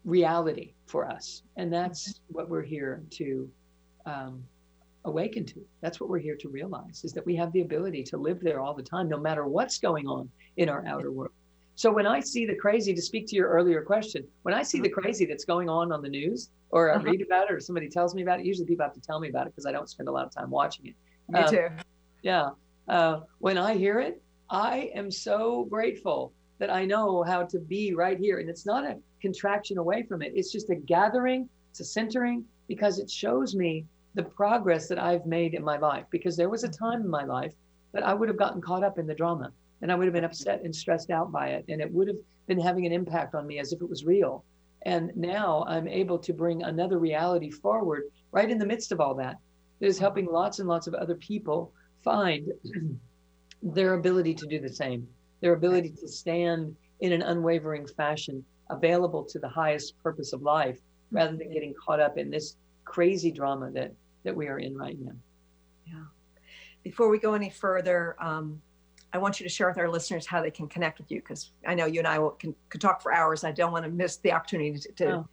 S4: reality for us. And that's mm-hmm. what we're here to um, awaken to. That's what we're here to realize is that we have the ability to live there all the time, no matter what's going on in our outer world. So when I see the crazy, to speak to your earlier question, when I see the mm-hmm. crazy that's going on on the news, or I uh-huh. read about it, or somebody tells me about it, usually people have to tell me about it because I don't spend a lot of time watching it.
S1: Me um, too.
S4: Yeah. Uh, when I hear it, I am so grateful that I know how to be right here. And it's not a contraction away from it. It's just a gathering, it's a centering because it shows me the progress that I've made in my life because there was a time in my life that I would have gotten caught up in the drama and I would have been upset and stressed out by it and it would have been having an impact on me as if it was real. And now I'm able to bring another reality forward right in the midst of all that. That is helping lots and lots of other people find [CLEARS THROAT] their ability to do the same, their ability to stand in an unwavering fashion, available to the highest purpose of life, rather than getting caught up in this crazy drama that that we are in right now.
S1: Yeah. Before we go any further, um, I want you to share with our listeners how they can connect with you because I know you and I will, can, can talk for hours. I don't want to miss the opportunity to, to oh.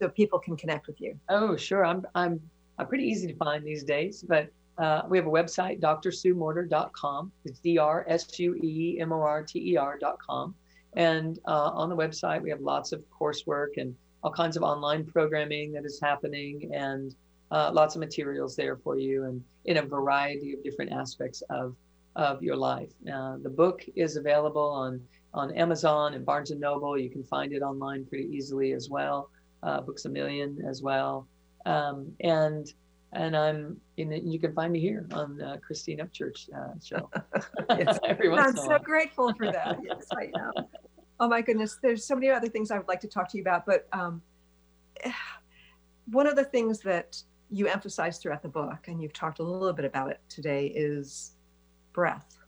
S1: so people can connect with you.
S4: Oh, sure. I'm I'm I'm pretty easy to find these days, but uh, we have a website, drsuemorter.com. It's D-R-S-U-E-M-O-R-T-E-R.com. And uh, on the website, we have lots of coursework and all kinds of online programming that is happening and uh, lots of materials there for you and in a variety of different aspects of, of your life. Uh, the book is available on, on Amazon and Barnes and Noble. You can find it online pretty easily as well. Uh, Books a Million as well. Um, and and I'm in it, you can find me here on uh, Christine Upchurch uh, show. [LAUGHS] [LAUGHS]
S1: yes. I'm so grateful for that. [LAUGHS] Yes, I am. Oh my goodness, there's so many other things I would like to talk to you about, but um, [SIGHS] one of the things that you emphasize throughout the book, and you've talked a little bit about it today, is breath,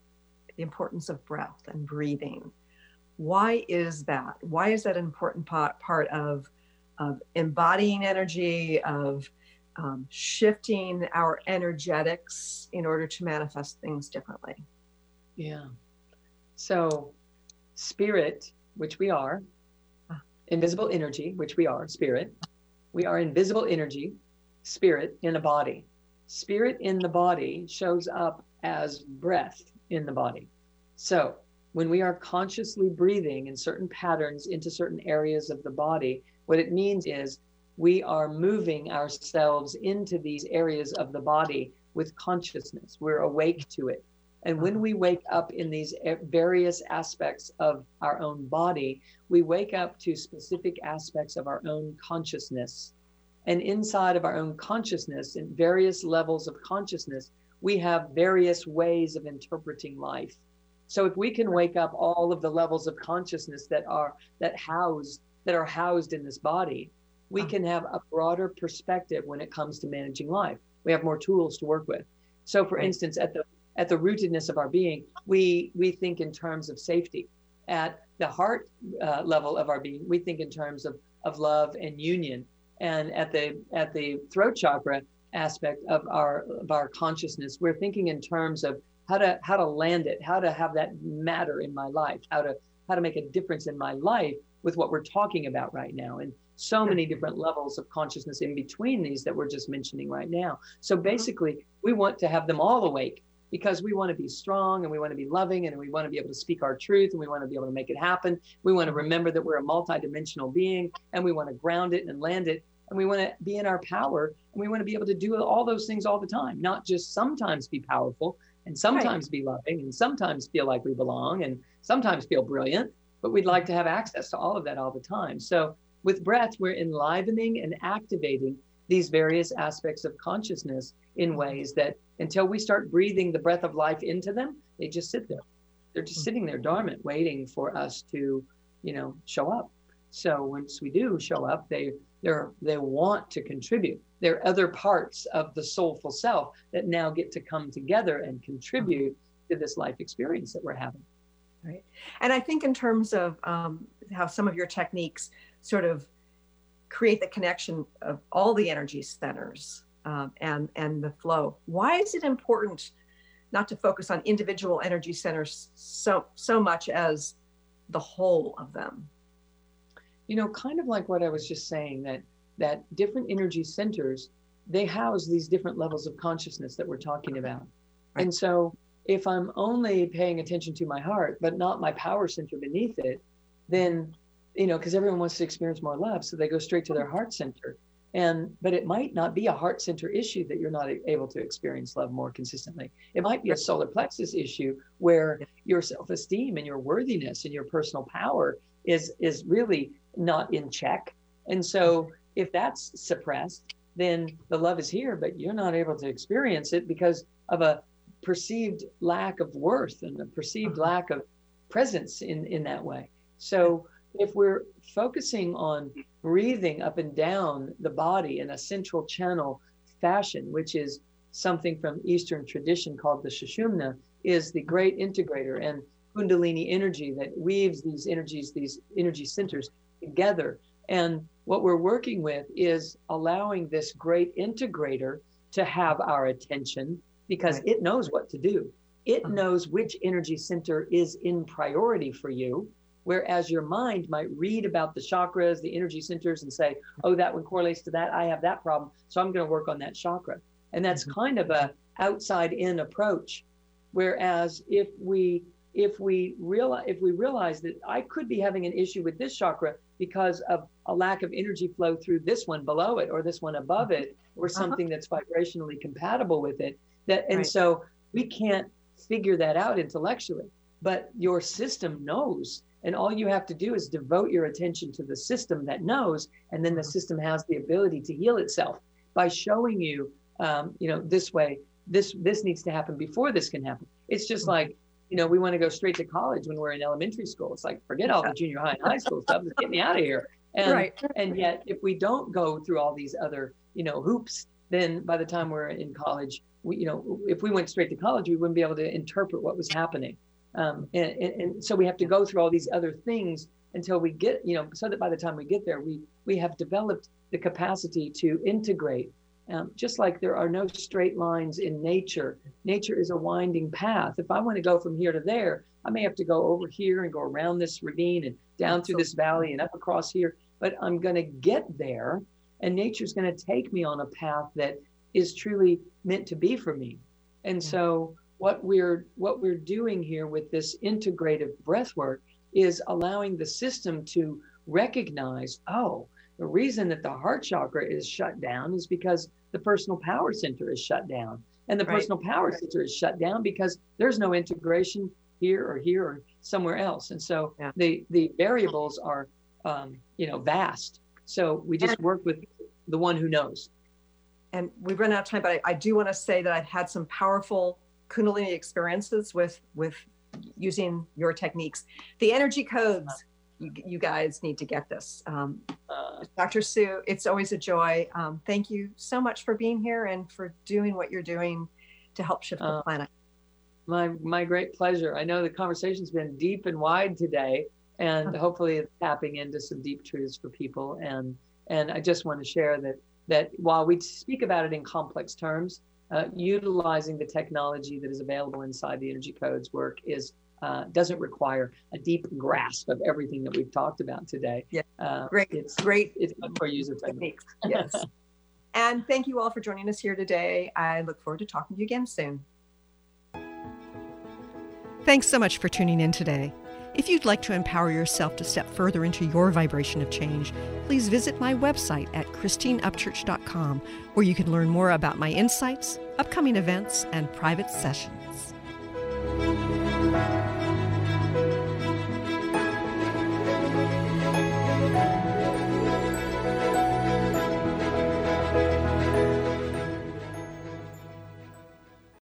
S1: the importance of breath and breathing. Why is that? Why is that an important part, part of, of embodying energy, of um, shifting our energetics in order to manifest things differently?
S4: Yeah. So, spirit which we are, invisible energy, which we are, spirit. We are invisible energy, spirit in a body. Spirit in the body shows up as breath in the body. So when we are consciously breathing in certain patterns into certain areas of the body, what it means is we are moving ourselves into these areas of the body with consciousness. We're awake to it. And when we wake up in these various aspects of our own body, we wake up to specific aspects of our own consciousness. And inside of our own consciousness, in various levels of consciousness, we have various ways of interpreting life. So if we can wake up all of the levels of consciousness that are that house that are housed in this body, we can have a broader perspective when it comes to managing life. We have more tools to work with. So for instance, at the at the rootedness of our being, we we think in terms of safety. At the heart uh, level of our being, we think in terms of of love and union. And at the at the throat chakra, aspect of our of our consciousness. We're thinking in terms of how to how to land it, how to have that matter in my life, how to how to make a difference in my life with what we're talking about right now. And so many different levels of consciousness in between these that we're just mentioning right now. So mm-hmm. basically, we want to have them all awake because we want to be strong and we want to be loving and we want to be able to speak our truth and we want to be able to make it happen. We want to mm-hmm. remember that we're a multidimensional being and we want to ground it and land it and we want to be in our power and we want to be able to do all those things all the time, not just sometimes be powerful and sometimes right. be loving and sometimes feel like we belong and sometimes feel brilliant, but we'd like to have access to all of that all the time. So with breath, we're enlivening and activating these various aspects of consciousness in ways that until we start breathing the breath of life into them, they just sit there. They're just sitting there dormant, waiting for us to, you know, show up. So once we do show up, they they're they want to contribute. There are other parts of the soulful self that now get to come together and contribute to this life experience that we're having.
S1: Right. And I think in terms of um, how some of your techniques sort of create the connection of all the energy centers um, and and the flow. Why is it important not to focus on individual energy centers so so much as the whole of them?
S4: You know, kind of like what I was just saying that that different energy centers they house these different levels of consciousness that we're talking about. Right. And so if I'm only paying attention to my heart, but not my power center beneath it, then, you know, because everyone wants to experience more love. So they go straight to their heart center. And but it might not be a heart center issue that you're not able to experience love more consistently. It might be a solar plexus issue where your self-esteem and your worthiness and your personal power is is really not in check. And so if that's suppressed then the love is here but you're not able to experience it because of a perceived lack of worth and a perceived mm-hmm. lack of presence in in that way. So if we're focusing on breathing up and down the body in a central channel fashion, which is something from Eastern tradition called the Sushumna, is the great integrator and Kundalini energy that weaves these energies, these energy centers together. And what we're working with is allowing this great integrator to have our attention because right. it knows what to do. It uh-huh. knows which energy center is in priority for you Whereas your mind might read about the chakras, the energy centers, and say, oh, that one correlates to that. I have that problem. So I'm going to work on that chakra. And that's mm-hmm. kind of a outside in approach. Whereas if we if we realize if we realize that I could be having an issue with this chakra because of a lack of energy flow through this one below it or this one above mm-hmm. it or uh-huh. something uh-huh. that's vibrationally compatible with it that and right. so we can't figure that out intellectually but your system knows and all you have to do is devote your attention to the system that knows, and then the mm-hmm. system has the ability to heal itself by showing you, um, you know, this way, this this needs to happen before this can happen. It's just mm-hmm. like, you know, we want to go straight to college when we're in elementary school. It's like forget all the junior high and high school stuff. Just get me out of here. [LAUGHS] And right. and yet, if we don't go through all these other, you know, hoops, then by the time we're in college, we, you know, if we went straight to college, we wouldn't be able to interpret what was happening. Um, and, and, and, so we have to go through all these other things until we get, you know, so that by the time we get there, we, we have developed the capacity to integrate. Um, just like there are no straight lines in nature, nature is a winding path. If I want to go from here to there, I may have to go over here and go around this ravine and down through this valley and up across here, but I'm going to get there. And nature's going to take me on a path that is truly meant to be for me. And so, what we're what we're doing here with this integrative breath work is allowing the system to recognize oh the reason that the heart chakra is shut down is because the personal power center is shut down and the right. personal power right. center is shut down because there's no integration here or here or somewhere else and so yeah. the the variables are um, you know vast so we just work with the one who knows
S1: and we've run out of time but I, I do want to say that i've had some powerful Kundalini experiences with with using your techniques. The energy codes, you, you guys need to get this. Um, Dr. Sue, it's always a joy. Um, thank you so much for being here and for doing what you're doing to help shift the uh, planet.
S4: My my great pleasure. I know the conversation's been deep and wide today, and hopefully it's tapping into some deep truths for people. And and I just want to share that that while we speak about it in complex terms, uh, utilizing the technology that is available inside the energy codes work is uh, doesn't require a deep grasp of everything that we've talked about today.
S9: Yeah,
S4: uh,
S9: great,
S4: it's
S9: great.
S4: It's much more user friendly.
S9: Yes. [LAUGHS] and thank you all for joining us here today. I look forward to talking to you again soon.
S1: Thanks so much for tuning in today. If you'd like to empower yourself to step further into your vibration of change, please visit my website at christineupchurch.com, where you can learn more about my insights, upcoming events, and private sessions.